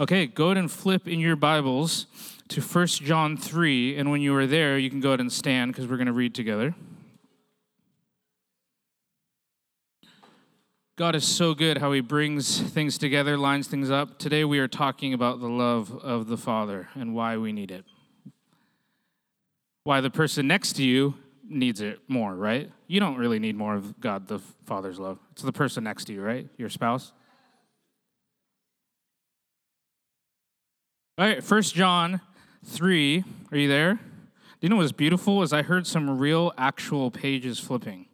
Okay, go ahead and flip in your Bibles to 1 John 3. And when you are there, you can go ahead and stand because we're going to read together. God is so good how he brings things together, lines things up. Today we are talking about the love of the Father and why we need it. Why the person next to you needs it more, right? You don't really need more of God the Father's love. It's the person next to you, right? Your spouse. All right, First John 3. Are you there? Do you know what's beautiful is I heard some real actual pages flipping.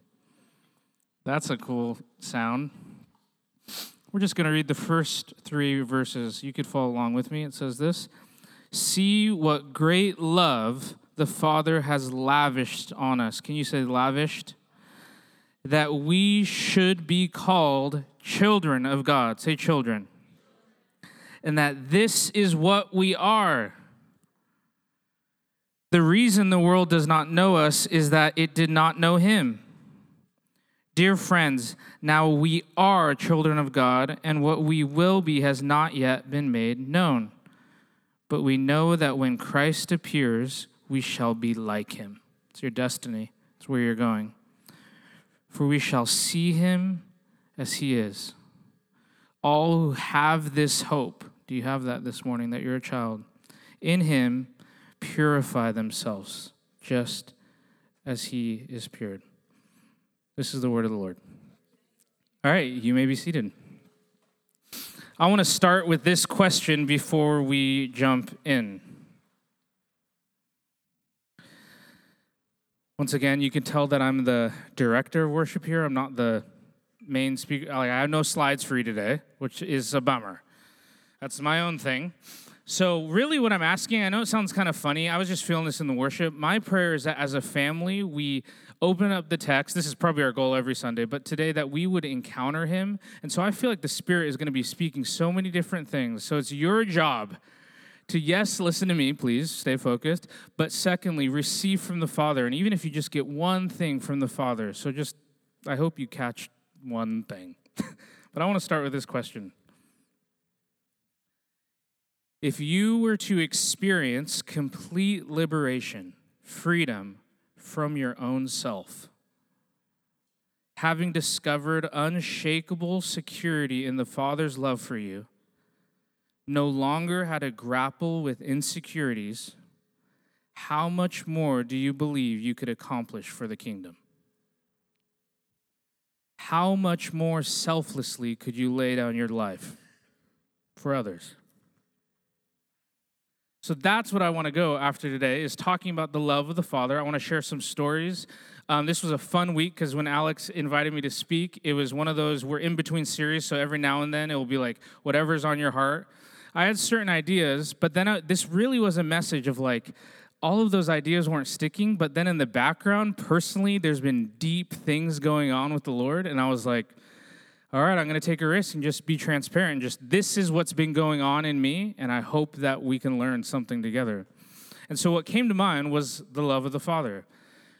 That's a cool sound. We're just going to read the first three verses. You could follow along with me. It says this See what great love the Father has lavished on us. Can you say lavished? That we should be called children of God. Say children. And that this is what we are. The reason the world does not know us is that it did not know Him. Dear friends, now we are children of God, and what we will be has not yet been made known. But we know that when Christ appears, we shall be like him. It's your destiny, it's where you're going. For we shall see him as he is. All who have this hope, do you have that this morning that you're a child? In him, purify themselves, just as he is pure. This is the word of the Lord. All right, you may be seated. I want to start with this question before we jump in. Once again, you can tell that I'm the director of worship here. I'm not the main speaker. Like, I have no slides for you today, which is a bummer. That's my own thing. So, really, what I'm asking, I know it sounds kind of funny. I was just feeling this in the worship. My prayer is that as a family, we open up the text. This is probably our goal every Sunday, but today that we would encounter him. And so I feel like the Spirit is going to be speaking so many different things. So it's your job to, yes, listen to me, please, stay focused, but secondly, receive from the Father. And even if you just get one thing from the Father, so just, I hope you catch one thing. but I want to start with this question. If you were to experience complete liberation, freedom, from your own self. Having discovered unshakable security in the Father's love for you, no longer had to grapple with insecurities, how much more do you believe you could accomplish for the kingdom? How much more selflessly could you lay down your life for others? So that's what I want to go after today is talking about the love of the Father. I want to share some stories. Um, this was a fun week because when Alex invited me to speak, it was one of those we're in between series, so every now and then it will be like whatever's on your heart. I had certain ideas, but then I, this really was a message of like all of those ideas weren't sticking, but then in the background, personally, there's been deep things going on with the Lord, and I was like, all right, I'm going to take a risk and just be transparent. Just this is what's been going on in me, and I hope that we can learn something together. And so, what came to mind was the love of the Father.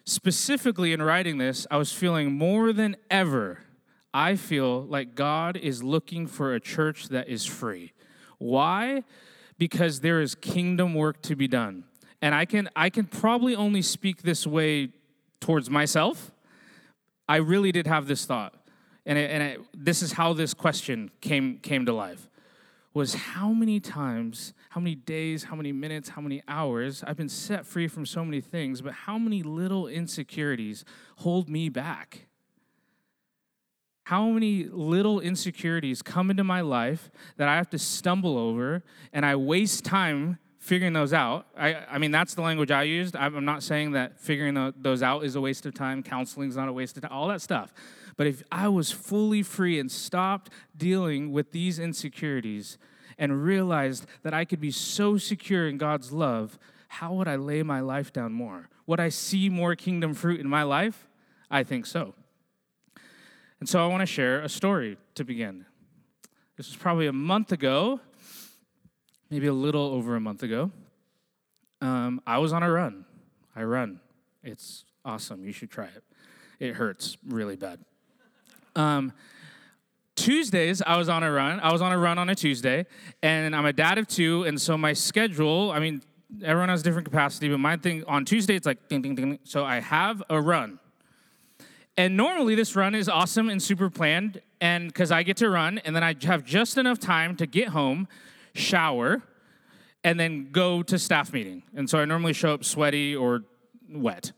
Specifically, in writing this, I was feeling more than ever, I feel like God is looking for a church that is free. Why? Because there is kingdom work to be done. And I can, I can probably only speak this way towards myself. I really did have this thought and, it, and it, this is how this question came, came to life was how many times, how many days, how many minutes, how many hours I've been set free from so many things, but how many little insecurities hold me back? How many little insecurities come into my life that I have to stumble over and I waste time figuring those out. I, I mean, that's the language I used. I'm not saying that figuring those out is a waste of time, counseling is not a waste of time, all that stuff. But if I was fully free and stopped dealing with these insecurities and realized that I could be so secure in God's love, how would I lay my life down more? Would I see more kingdom fruit in my life? I think so. And so I want to share a story to begin. This was probably a month ago maybe a little over a month ago, um, I was on a run. I run. It's awesome. You should try it. It hurts really bad. Um, Tuesdays, I was on a run. I was on a run on a Tuesday, and I'm a dad of two, and so my schedule, I mean, everyone has different capacity, but my thing on Tuesday, it's like ding, ding, ding. So I have a run. And normally this run is awesome and super planned, and because I get to run, and then I have just enough time to get home, shower, and then go to staff meeting. And so I normally show up sweaty or wet.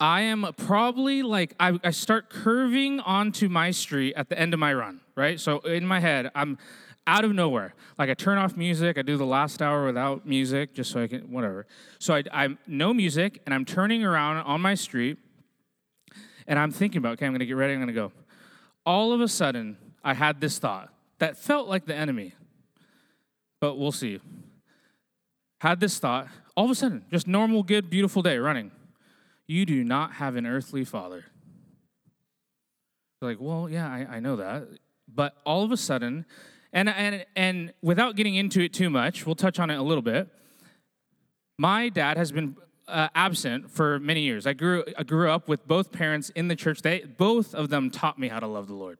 I am probably like, I, I start curving onto my street at the end of my run, right? So in my head, I'm out of nowhere. Like I turn off music, I do the last hour without music just so I can, whatever. So I, I'm no music, and I'm turning around on my street, and I'm thinking about, okay, I'm gonna get ready, I'm gonna go. All of a sudden, I had this thought that felt like the enemy, but we'll see. Had this thought, all of a sudden, just normal, good, beautiful day running. You do not have an earthly father. Like, well, yeah, I, I know that. But all of a sudden, and, and, and without getting into it too much, we'll touch on it a little bit. My dad has been uh, absent for many years. I grew, I grew up with both parents in the church. They, both of them taught me how to love the Lord.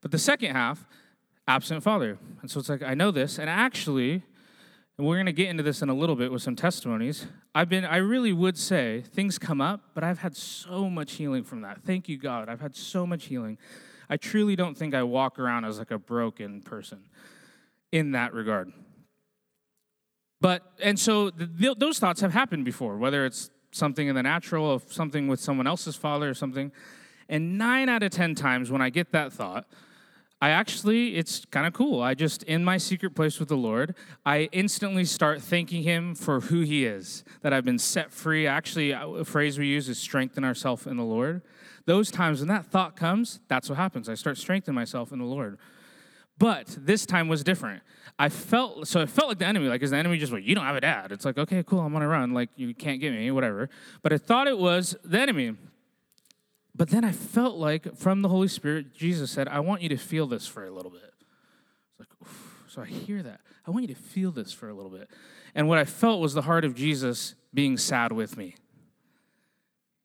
But the second half, absent father. And so it's like, I know this. And actually, and we're going to get into this in a little bit with some testimonies. I've been, I really would say things come up, but I've had so much healing from that. Thank you, God. I've had so much healing. I truly don't think I walk around as like a broken person in that regard. But, and so th- those thoughts have happened before, whether it's something in the natural, or something with someone else's father or something. And nine out of 10 times when I get that thought, I actually, it's kind of cool. I just, in my secret place with the Lord, I instantly start thanking Him for who He is, that I've been set free. Actually, uh, a phrase we use is strengthen ourselves in the Lord. Those times when that thought comes, that's what happens. I start strengthening myself in the Lord. But this time was different. I felt, so I felt like the enemy, like, is the enemy just like, you don't have a dad? It's like, okay, cool, I'm gonna run. Like, you can't get me, whatever. But I thought it was the enemy. But then I felt like from the Holy Spirit, Jesus said, I want you to feel this for a little bit. It's like, oof. so I hear that. I want you to feel this for a little bit. And what I felt was the heart of Jesus being sad with me.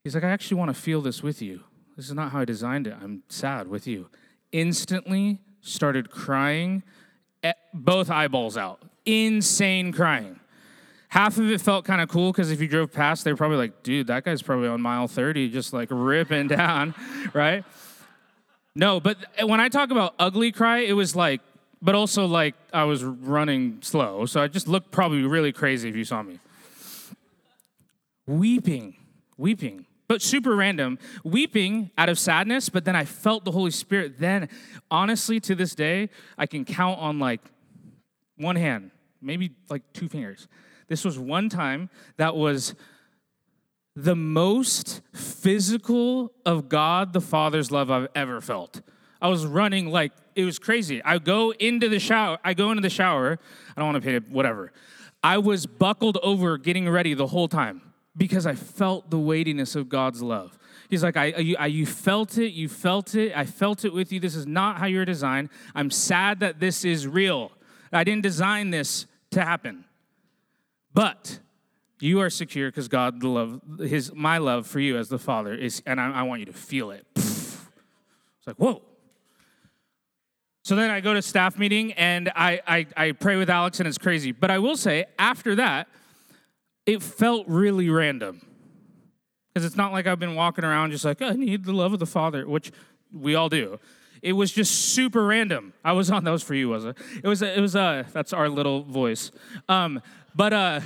He's like, I actually want to feel this with you. This is not how I designed it. I'm sad with you. Instantly started crying, both eyeballs out. Insane crying half of it felt kind of cool because if you drove past, they're probably like, dude, that guy's probably on mile 30, just like ripping down, right? No, but eh, when I talk about ugly cry, it was like, but also like I was running slow. So I just looked probably really crazy if you saw me. Weeping, weeping, but super random. Weeping out of sadness, but then I felt the Holy Spirit. Then, honestly, to this day, I can count on like one hand, maybe like two fingers this was one time that was the most physical of God the Father's love I've ever felt. I was running like it was crazy. I go into the shower. I go into the shower. I don't want to pay it, whatever. I was buckled over getting ready the whole time because I felt the weightiness of God's love. He's like, I, you, I, you felt it, you felt it, I felt it with you. This is not how you're designed. I'm sad that this is real. I didn't design this to happen. But you are secure because God, the love, his my love for you as the Father is, and I, I want you to feel it. It's like whoa. So then I go to staff meeting and I, I, I pray with Alex and it's crazy. But I will say after that, it felt really random because it's not like I've been walking around just like I need the love of the Father, which we all do. It was just super random. I was on those for you, was it? It was. It was. Uh, that's our little voice. Um, but uh,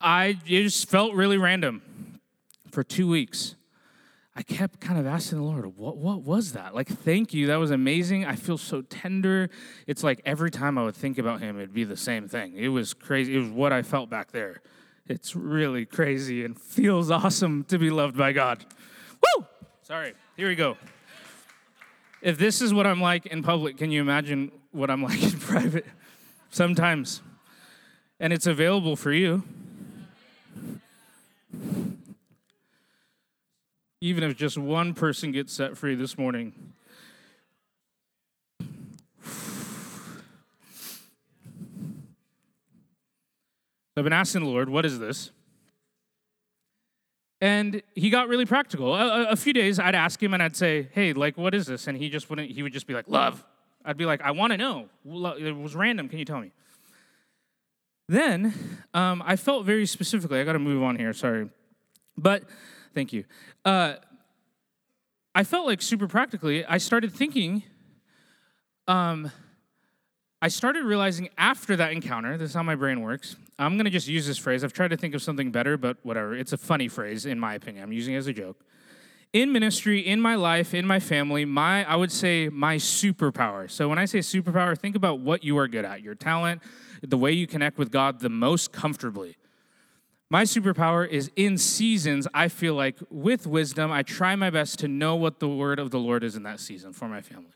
I just felt really random for two weeks. I kept kind of asking the Lord, what, what was that? Like, thank you. That was amazing. I feel so tender. It's like every time I would think about him, it'd be the same thing. It was crazy. It was what I felt back there. It's really crazy and feels awesome to be loved by God. Woo! Sorry. Here we go. If this is what I'm like in public, can you imagine what I'm like in private? Sometimes. And it's available for you. even if just one person gets set free this morning. I've been asking the Lord, what is this? And he got really practical. A, a, few days, I'd ask him and I'd say, hey, like, what is this? And he just wouldn't, he would just be like, love. I'd be like, I want to know. It was random. Can you tell me? Then um, I felt very specifically, I got to move on here, sorry. But Thank you. Uh, I felt like super practically, I started thinking, um, I started realizing after that encounter, this is how my brain works. I'm going to just use this phrase. I've tried to think of something better, but whatever. It's a funny phrase, in my opinion. I'm using it as a joke. In ministry, in my life, in my family, my I would say my superpower. So when I say superpower, think about what you are good at, your talent, the way you connect with God the most comfortably. My superpower is in seasons, I feel like with wisdom, I try my best to know what the word of the Lord is in that season for my family.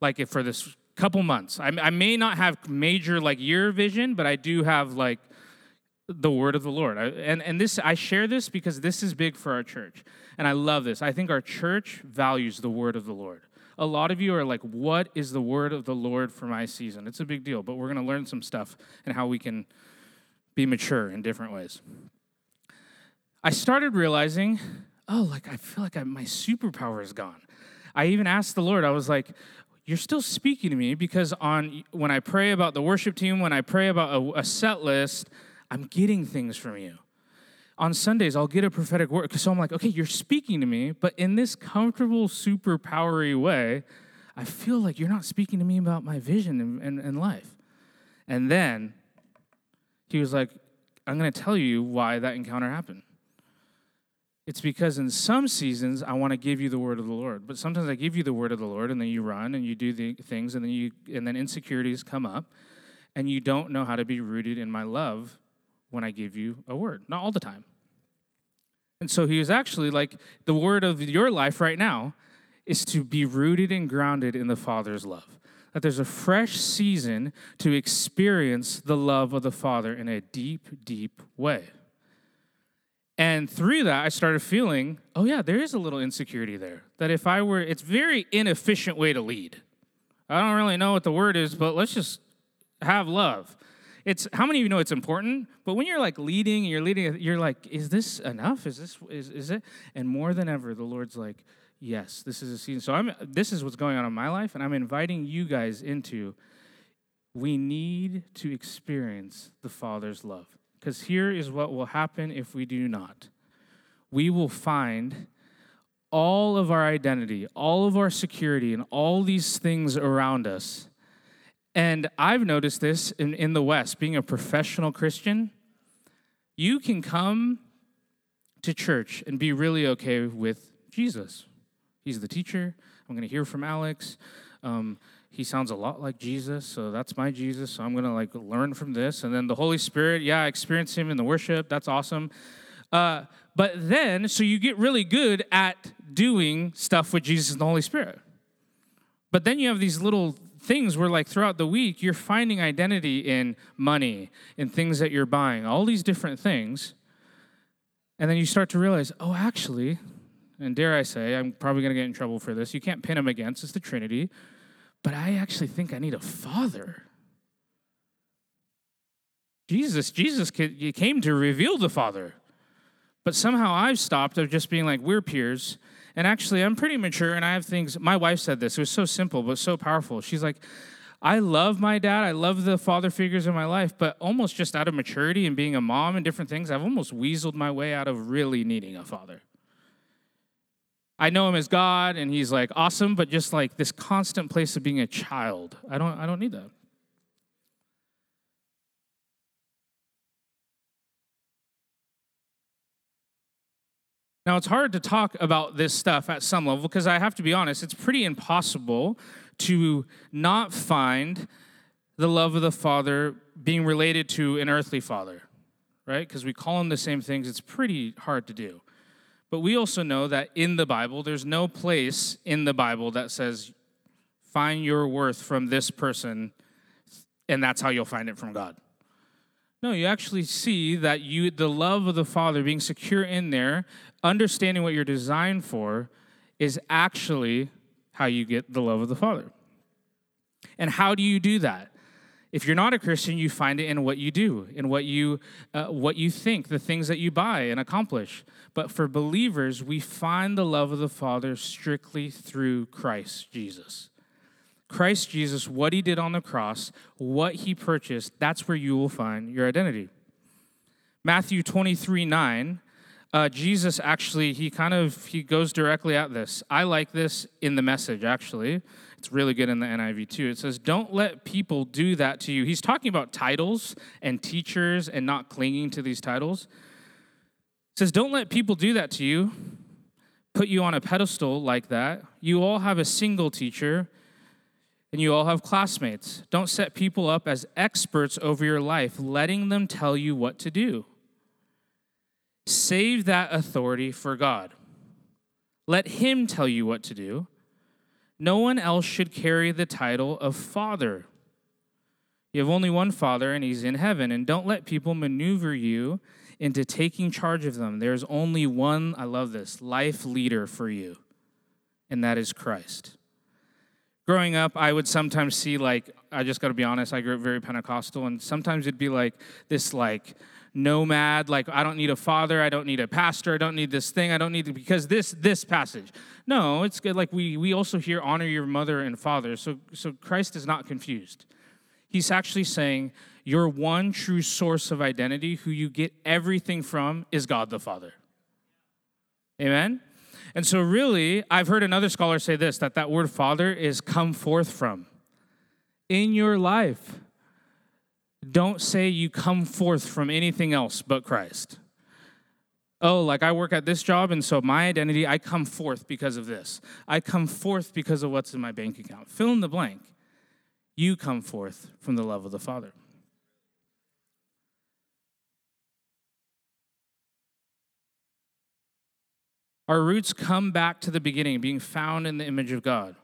Like if for this couple months, I, I may not have major like year vision, but I do have like the word of the Lord. I, and, and this, I share this because this is big for our church. And I love this. I think our church values the word of the Lord. A lot of you are like, what is the word of the Lord for my season? It's a big deal, but we're going to learn some stuff and how we can be mature in different ways. I started realizing, oh, like I feel like I, my superpower is gone. I even asked the Lord, I was like, you're still speaking to me because on when I pray about the worship team, when I pray about a, a set list, I'm getting things from you. On Sundays, I'll get a prophetic word. So I'm like, okay, you're speaking to me, but in this comfortable, super powery way, I feel like you're not speaking to me about my vision and, in, in life. And then he was like, I'm going to tell you why that encounter happened. It's because in some seasons I want to give you the word of the Lord, but sometimes I give you the word of the Lord and then you run and you do the things and then you and then insecurities come up and you don't know how to be rooted in my love when I give you a word. Not all the time. And so he was actually like the word of your life right now is to be rooted and grounded in the Father's love that there's a fresh season to experience the love of the Father in a deep, deep way. And through that, I started feeling, oh, yeah, there is a little insecurity there. That if I were, it's very inefficient way to lead. I don't really know what the word is, but let's just have love. It's how many of you know it's important? But when you're like leading, and you're leading, you're like, is this enough? Is this is is it? And more than ever, the Lord's like, yes, this is a season. So I'm this is what's going on in my life, and I'm inviting you guys into we need to experience the Father's love. Because here is what will happen if we do not. We will find all of our identity, all of our security, and all these things around us. And I've noticed this in, in the West, being a professional Christian, you can come to church and be really okay with Jesus. He's the teacher. I'm going to hear from Alex. Um, he sounds a lot like Jesus, so that's my Jesus. So I'm going to like learn from this. And then the Holy Spirit, yeah, I experience him in the worship. That's awesome. Uh, but then, so you get really good at doing stuff with Jesus and the Holy Spirit. But then you have these little things where, like, throughout the week, you're finding identity in money, in things that you're buying, all these different things. And then you start to realize, oh, actually, and dare I say, I'm probably going to get in trouble for this. You can't pin him against, it's the Trinity. But I actually think I need a father. Jesus, Jesus came to reveal the Father. But somehow I've stopped of just being like, we're peers. And actually, I'm pretty mature and I have things. My wife said this. It was so simple, but so powerful. She's like, I love my dad. I love the father figures in my life, but almost just out of maturity and being a mom and different things, I've almost weaseled my way out of really needing a father. I know him as God and he's like awesome, but just like this constant place of being a child. I don't I don't need that. Now, it's hard to talk about this stuff at some level because I have to be honest, it's pretty impossible to not find the love of the Father being related to an earthly father, right? Because we call them the same things. It's pretty hard to do. But we also know that in the Bible, there's no place in the Bible that says, find your worth from this person, and that's how you'll find it from God. No, you actually see that you the love of the Father being secure in there, understanding what you're designed for, is actually how you get the love of the Father. And how do you do that? If you're not a Christian, you find it in what you do, in what you, uh, what you think, the things that you buy and accomplish. But for believers, we find the love of the Father strictly through Christ Jesus. Christ Jesus, what he did on the cross, what he purchased, that's where you will find your identity. Matthew 23 9, uh, Jesus actually, he kind of, he goes directly at this. I like this in the message, actually. It's really good in the NIV too. It says, Don't let people do that to you. He's talking about titles and teachers and not clinging to these titles. It says, Don't let people do that to you, put you on a pedestal like that. You all have a single teacher and you all have classmates. Don't set people up as experts over your life, letting them tell you what to do. Save that authority for God. Let Him tell you what to do no one else should carry the title of father. You have only one father, and he's in heaven. And don't let people maneuver you into taking charge of them. There's only one, I love this, life leader for you, and that is Christ. Growing up, I would sometimes see, like, I just got to be honest, I grew up very Pentecostal, and sometimes it'd be like this, like, nomad like i don't need a father i don't need a pastor i don't need this thing i don't need to, because this this passage. No it's good like we we also hear honor your mother and father so so christ is not confused. He's actually saying your one true source of identity who you get everything from is god the father. Amen and so really i've heard another scholar say this that that word father is come forth from in your life don't say you come forth from anything else but Christ. Oh, like I work at this job, and so my identity, I come forth because of this. I come forth because of what's in my bank account. Fill in the blank. You come forth from the love of the Father. Our roots come back to the beginning, being found in the image of God.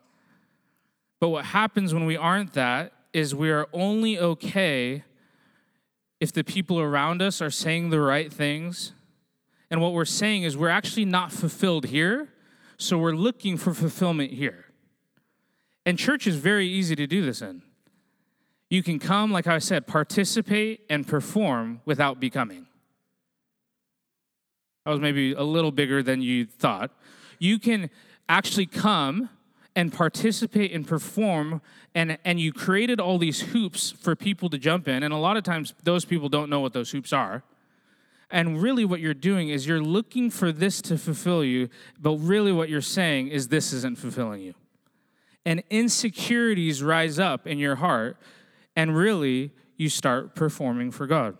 But what happens when we aren't that is we are only okay if the people around us are saying the right things. And what we're saying is we're actually not fulfilled here, so we're looking for fulfillment here. And church is very easy to do this in. You can come, like I said, participate and perform without becoming. That was maybe a little bigger than you thought. You can actually come and participate and perform and and you created all these hoops for people to jump in and a lot of times those people don't know what those hoops are. And really what you're doing is you're looking for this to fulfill you but really what you're saying is this isn't fulfilling you. And insecurities rise up in your heart and really you start performing for God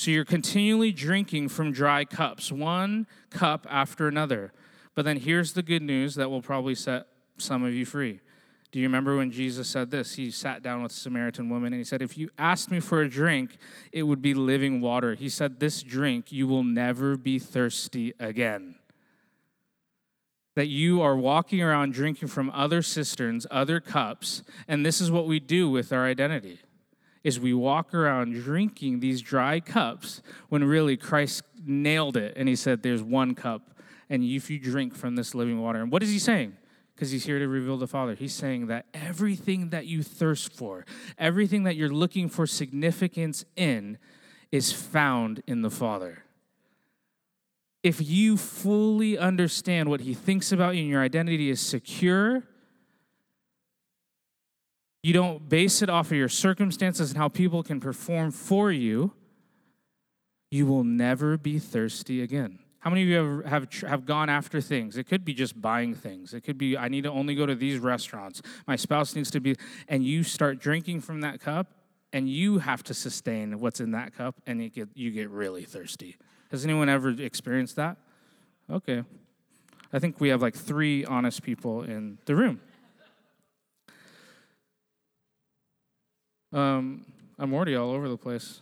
so you're continually drinking from dry cups one cup after another but then here's the good news that will probably set some of you free. Do you remember when Jesus said this? He sat down with a Samaritan woman and he said, If you asked me for a drink, it would be living water. He said, This drink, you will never be thirsty again. That you are walking around drinking from other cisterns, other cups, and this is what we do with our identity. Is we walk around drinking these dry cups when really Christ nailed it and he said, There's one cup and if you drink from this living water. And what is he saying? Because he's here to reveal the Father. He's saying that everything that you thirst for, everything that you're looking for significance in, is found in the Father. If you fully understand what he thinks about you and your identity is secure, you don't base it off of your circumstances and how people can perform for you, you will never be thirsty again. How many of you have, have, have gone after things? It could be just buying things. It could be, I need to only go to these restaurants. My spouse needs to be, and you start drinking from that cup, and you have to sustain what's in that cup, and you get, you get really thirsty. Has anyone ever experienced that? Okay. I think we have like three honest people in the room. Um, I'm already all over the place.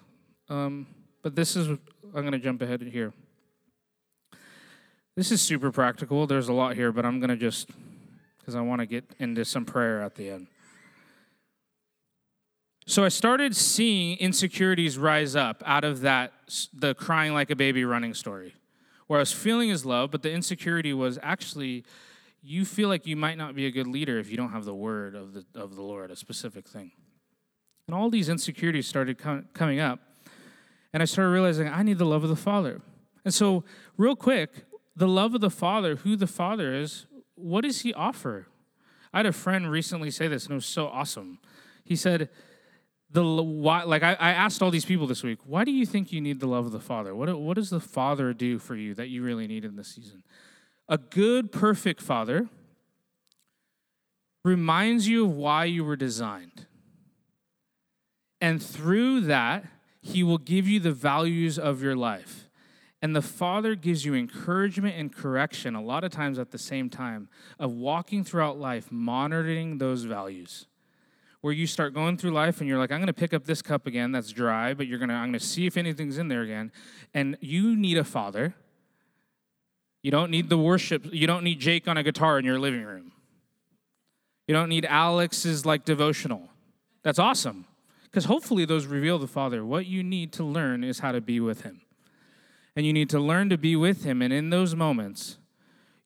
Um, but this is, I'm going to jump ahead here. This is super practical. There's a lot here, but I'm going to just, because I want to get into some prayer at the end. So I started seeing insecurities rise up out of that, the crying like a baby running story, where I was feeling his love, but the insecurity was actually, you feel like you might not be a good leader if you don't have the word of the, of the Lord, a specific thing. And all these insecurities started com- coming up. And I started realizing I need the love of the Father. And so, real quick, the love of the Father, who the Father is, what does He offer? I had a friend recently say this, and it was so awesome. He said, the why, like I, I asked all these people this week, why do you think you need the love of the Father? What, what does the Father do for you that you really need in this season? A good, perfect Father reminds you of why you were designed. And through that, he will give you the values of your life. And the Father gives you encouragement and correction a lot of times at the same time of walking throughout life, monitoring those values. Where you start going through life and you're like, I'm to pick up this cup again that's dry, but you're to, I'm to see if anything's in there again. And you need a father. You don't need the worship, you don't need Jake on a guitar in your living room. You don't need Alex's like devotional. That's awesome. Because hopefully those reveal the Father. What you need to learn is how to be with Him. And you need to learn to be with Him. And in those moments,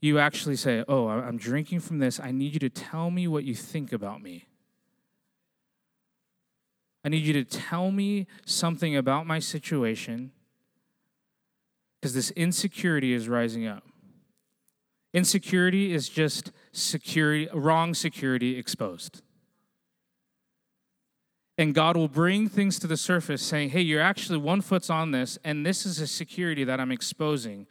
you actually say, Oh, I'm drinking from this. I need you to tell me what you think about me. I need you to tell me something about my situation because this insecurity is rising up. Insecurity is just security, wrong security exposed. And God will bring things to the surface saying, hey, you're actually one foot's on this, and this is a security that I'm exposing.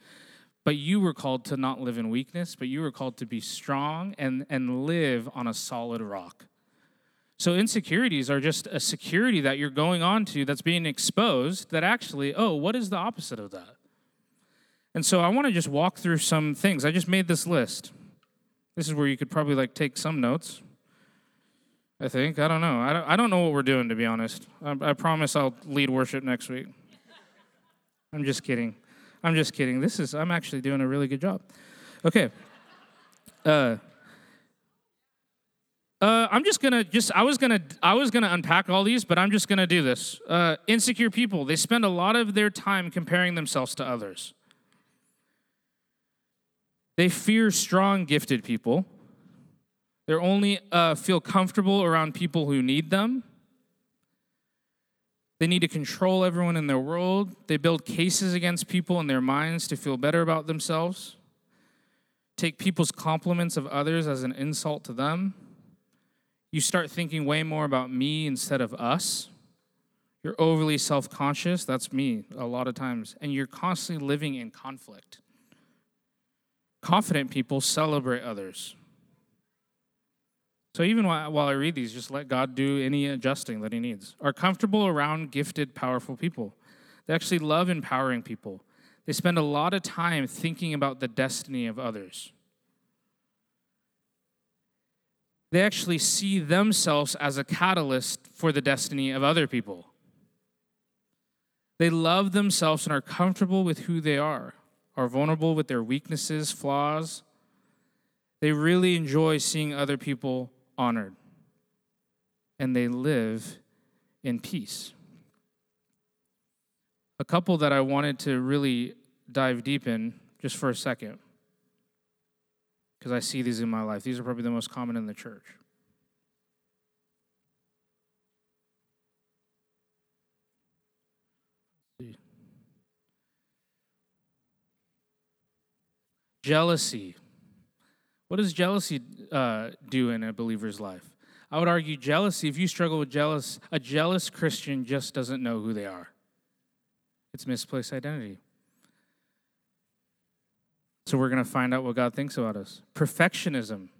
But you were called to not live in weakness, but you were called to be strong and, and live on a solid rock. So insecurities are just a security that you're going on to that's being exposed that actually, oh, what is the opposite of that? And so I want to just walk through some things. I just made this list. This is where you could probably like take some notes. I think. I don't know. I don't, I don't know what we're doing, to be honest. I, I promise I'll lead worship next week. I'm just kidding. I'm just kidding. This is, I'm actually doing a really good job. Okay. Uh, uh, I'm just gonna just I was gonna I was gonna unpack all these, but I'm just gonna do this. Uh, insecure people they spend a lot of their time comparing themselves to others. They fear strong, gifted people. They only uh, feel comfortable around people who need them. They need to control everyone in their world. They build cases against people in their minds to feel better about themselves. Take people's compliments of others as an insult to them. You start thinking way more about me instead of us. You're overly self conscious. That's me a lot of times. And you're constantly living in conflict. Confident people celebrate others. So even while, I read these, just let God do any adjusting that He needs. Are comfortable around gifted, powerful people. They actually love empowering people. They spend a lot of time thinking about the destiny of others. They actually see themselves as a catalyst for the destiny of other people. They love themselves and are comfortable with who they are, are vulnerable with their weaknesses, flaws. They really enjoy seeing other people honored, and they live in peace. A couple that I wanted to really dive deep in just for a second, because I see these in my life. These are probably the most common in the church. Jealousy. What does jealousy uh, do in a believer's life? I would argue jealousy, if you struggle with jealous, a jealous Christian just doesn't know who they are. It's misplaced identity. So we're going to find out what God thinks about us. Perfectionism.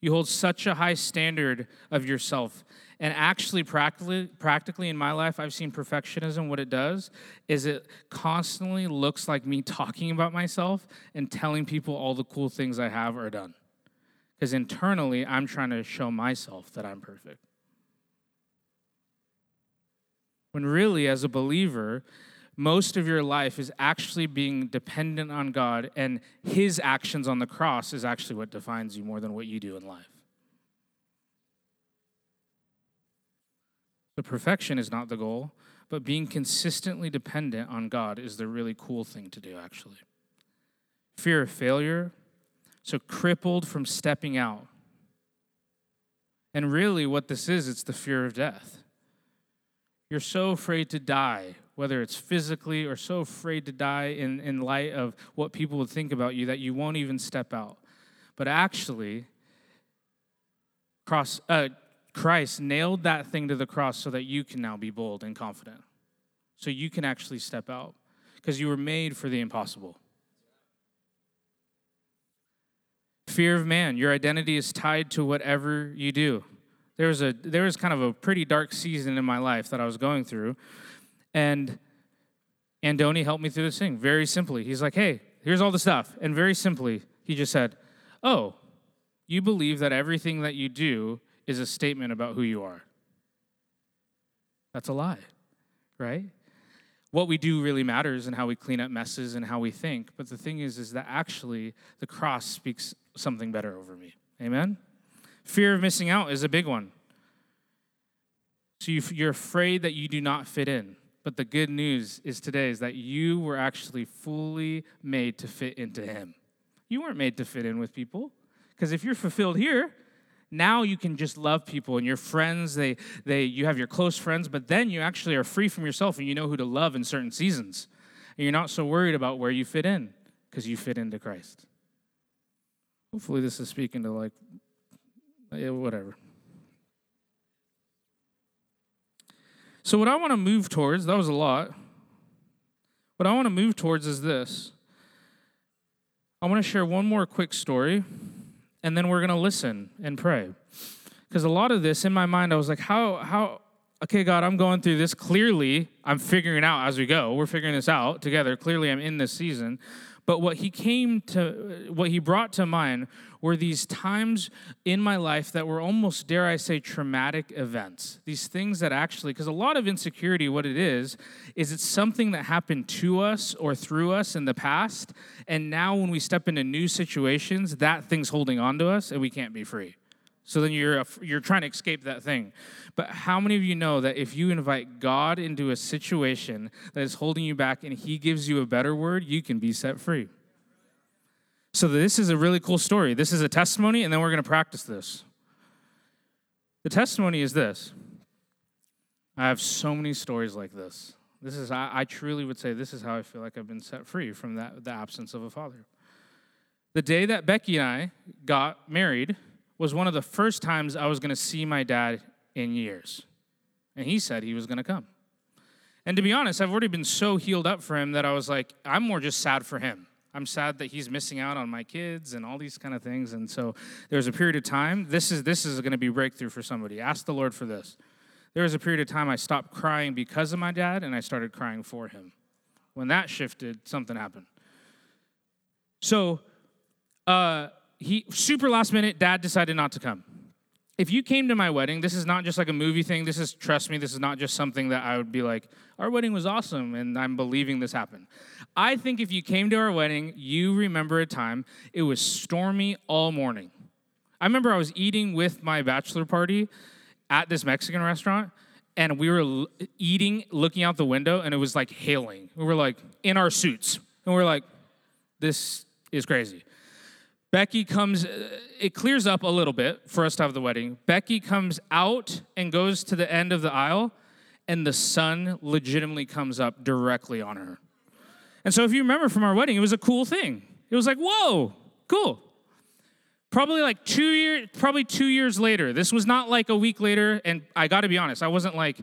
You hold such a high standard of yourself, And actually, practically, practically in my life, I've seen perfectionism. What it does is it constantly looks like me talking about myself and telling people all the cool things I have or done. Because internally, I'm trying to show myself that I'm perfect. When really, as a believer, most of your life is actually being dependent on God, and His actions on the cross is actually what defines you more than what you do in life. The perfection is not the goal, but being consistently dependent on God is the really cool thing to do, actually. Fear of failure, so crippled from stepping out. And really, what this is, it's the fear of death. You're so afraid to die, whether it's physically or so afraid to die in, in light of what people would think about you that you won't even step out. But actually, cross, uh, Christ nailed that thing to the cross so that you can now be bold and confident. So you can actually step out because you were made for the impossible. Fear of man. Your identity is tied to whatever you do. There was a there was kind of a pretty dark season in my life that I was going through, and Andoni helped me through this thing very simply. He's like, "Hey, here's all the stuff," and very simply, he just said, "Oh, you believe that everything that you do is a statement about who you are. That's a lie, right? What we do really matters and how we clean up messes and how we think. But the thing is, is that actually the cross speaks something better over me. Amen? Fear of missing out is a big one. So you're afraid that you do not fit in. But the good news is today is that you were actually fully made to fit into Him. You weren't made to fit in with people. Because if you're fulfilled here, now you can just love people and your friends they they you have your close friends but then you actually are free from yourself and you know who to love in certain seasons and you're not so worried about where you fit in because you fit into christ hopefully this is speaking to like yeah, whatever so what i want to move towards that was a lot what i want to move towards is this i want to share one more quick story and then we're going to listen and pray. Because a lot of this in my mind, I was like, how, how, okay, God, I'm going through this. Clearly, I'm figuring out as we go. We're figuring this out together. Clearly, I'm in this season. But what he came to, what he brought to mind were these times in my life that were almost, dare I say, traumatic events. These things that actually, because a lot of insecurity, what it is, is it's something that happened to us or through us in the past. And now when we step into new situations, that thing's holding on to us and we can't be free. So then you're, you're trying to escape that thing. But how many of you know that if you invite God into a situation that is holding you back and He gives you a better word, you can be set free? So this is a really cool story. This is a testimony, and then we're going to practice this. The testimony is this I have so many stories like this. This is, I, I truly would say, this is how I feel like I've been set free from that, the absence of a father. The day that Becky and I got married, was one of the first times I was going to see my dad in years. And he said he was going to come. And to be honest, I've already been so healed up for him that I was like, I'm more just sad for him. I'm sad that he's missing out on my kids and all these kind of things. And so there was a period of time. This is this is going to be breakthrough for somebody. Ask the Lord for this. There was a period of time I stopped crying because of my dad and I started crying for him. When that shifted, something happened. So uh, he super last minute, dad decided not to come. If you came to my wedding, this is not just like a movie thing. This is, trust me, this is not just something that I would be like, our wedding was awesome and I'm believing this happened. I think if you came to our wedding, you remember a time it was stormy all morning. I remember I was eating with my bachelor party at this Mexican restaurant and we were eating, looking out the window, and it was like hailing. We were like in our suits, and we are like, this is crazy. Becky comes, uh, it clears up a little bit for us to have the wedding. Becky comes out and goes to the end of the aisle, and the sun legitimately comes up directly on her. And so, if you remember from our wedding, it was a cool thing. It was like, whoa, cool. Probably like two years, probably two years later. This was not like a week later, and I got to be honest, I wasn't like,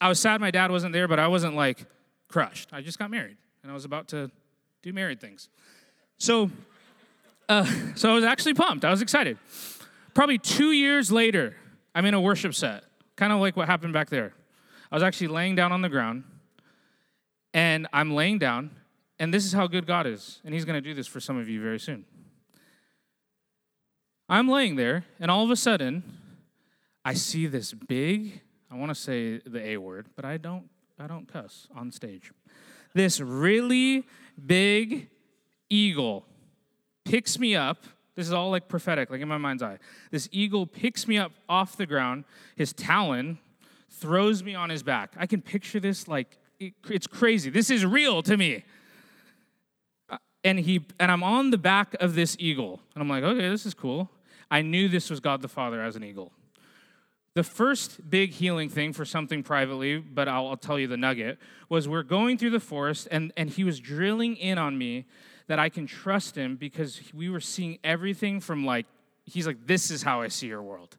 I was sad my dad wasn't there, but I wasn't like crushed. I just got married, and I was about to do married things. So uh, so I was actually pumped. I was excited. Probably two years later, I'm in a worship set kind of like what happened back there. I was actually laying down on the ground, and I'm laying down, and this is how good God is. And He's going to do this for some of you very soon. I'm laying there, and all of a sudden, I see this big, I want to say the A word, but I don't I don't cuss on stage. This really big eagle picks me up. This is all like prophetic, like in my mind's eye. This eagle picks me up off the ground, his talon throws me on his back. I can picture this like it, it's crazy. This is real to me. Uh, and he and I'm on the back of this eagle. And I'm like, "Okay, this is cool." I knew this was God the Father as an eagle. The first big healing thing for something privately, but I'll, I'll, tell you the nugget, was we're going through the forest and, and he was drilling in on me that I can trust him because we were seeing everything from like, he's like, this is how I see your world.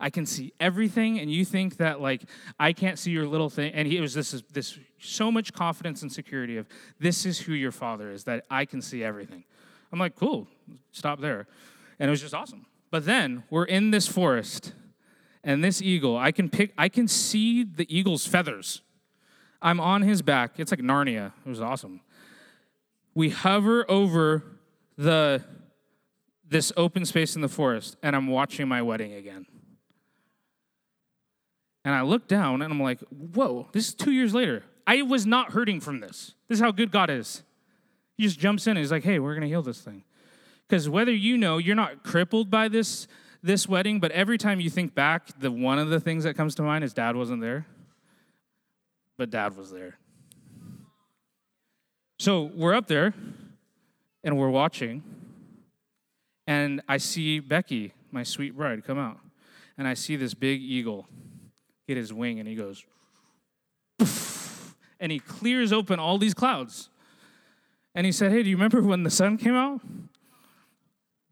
I can see everything, and you think that like I can't see your little thing. And he was this this so much confidence and security of this is who your father is, that I can see everything. I'm like, cool, stop there. And it was just awesome. But then we're in this forest and this eagle, I can pick, I can see the eagle's feathers. I'm on his back. It's like Narnia. It was awesome. We hover over the this open space in the forest, and I'm watching my wedding again. And I look down and I'm like, whoa, this is two years later. I was not hurting from this. This is how good God is. He just jumps in and he's like, hey, we're gonna heal this thing. Because whether you know you're not crippled by this this wedding, but every time you think back, the one of the things that comes to mind is dad wasn't there. But dad was there. So we're up there and we're watching, and I see Becky, my sweet bride, come out. And I see this big eagle get his wing, and he goes, and he clears open all these clouds. And he said, Hey, do you remember when the sun came out?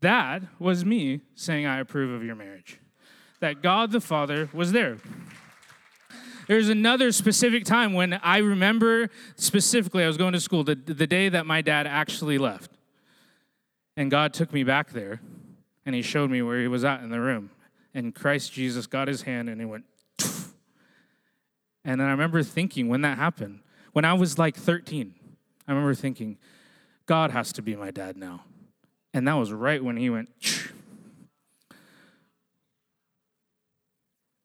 That was me saying, I approve of your marriage. That God the Father was there. There's another specific time when I remember specifically, I was going to school the, the day that my dad actually left. And God took me back there and he showed me where he was at in the room. And Christ Jesus got his hand and he went, and then I remember thinking when that happened, when I was like 13, I remember thinking, God has to be my dad now. And that was right when he went.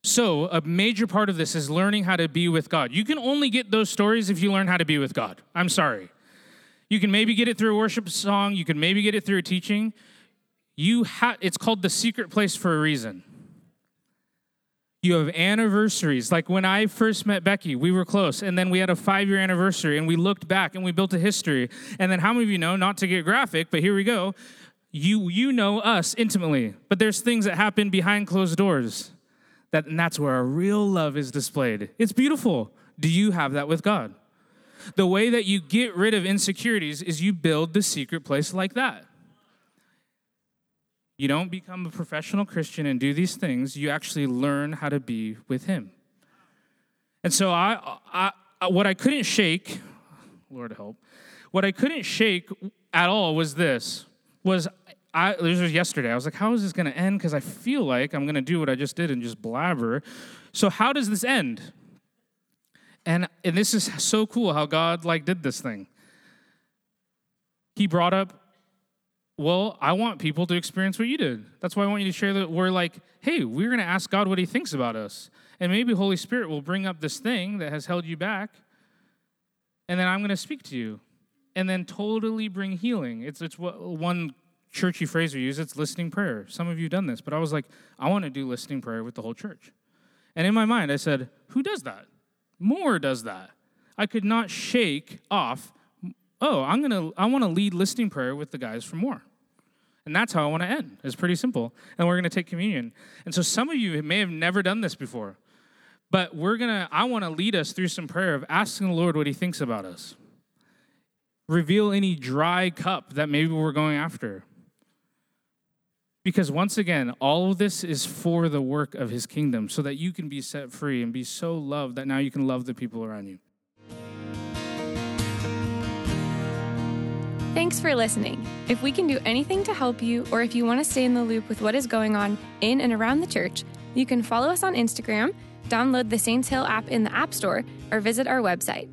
So, a major part of this is learning how to be with God. You can only get those stories if you learn how to be with God. I'm sorry. You can maybe get it through a worship song, you can maybe get it through a teaching. You ha- it's called the secret place for a reason. You have anniversaries. Like when I first met Becky, we were close, and then we had a five year anniversary, and we looked back and we built a history. And then, how many of you know, not to get graphic, but here we go, you, you know us intimately, but there's things that happen behind closed doors. That, and that's where our real love is displayed. It's beautiful. Do you have that with God? The way that you get rid of insecurities is you build the secret place like that. You don't become a professional Christian and do these things. You actually learn how to be with Him. And so, I, I, what I couldn't shake, Lord help, what I couldn't shake at all was this: was I, this was yesterday. I was like, how is this going to end? Because I feel like I'm going to do what I just did and just blabber. So how does this end? And and this is so cool how God like did this thing. He brought up well, I want people to experience what you did. That's why I want you to share that we're like, hey, we're going to ask God what he thinks about us. And maybe Holy Spirit will bring up this thing that has held you back. And then I'm going to speak to you. And then totally bring healing. It's, it's what one churchy phrase we use it's listening prayer. Some of you done this, but I was like, I want to do listening prayer with the whole church. And in my mind, I said, who does that? More does that. I could not shake off oh, I'm gonna I want to lead listening prayer with the guys from more. And that's how I want to end. It's pretty simple. And we're to take communion. And so some of you may have never done this before. But we're to I want to lead us through some prayer of asking the Lord what he thinks about us. Reveal any dry cup that maybe we're going after. Because once again, all of this is for the work of his kingdom so that you can be set free and be so loved that now you can love the people around you. Thanks for listening. If we can do anything to help you, or if you want to stay in the loop with what is going on in and around the church, you can follow us on Instagram download the Saints Hill app in the App Store, or visit our website.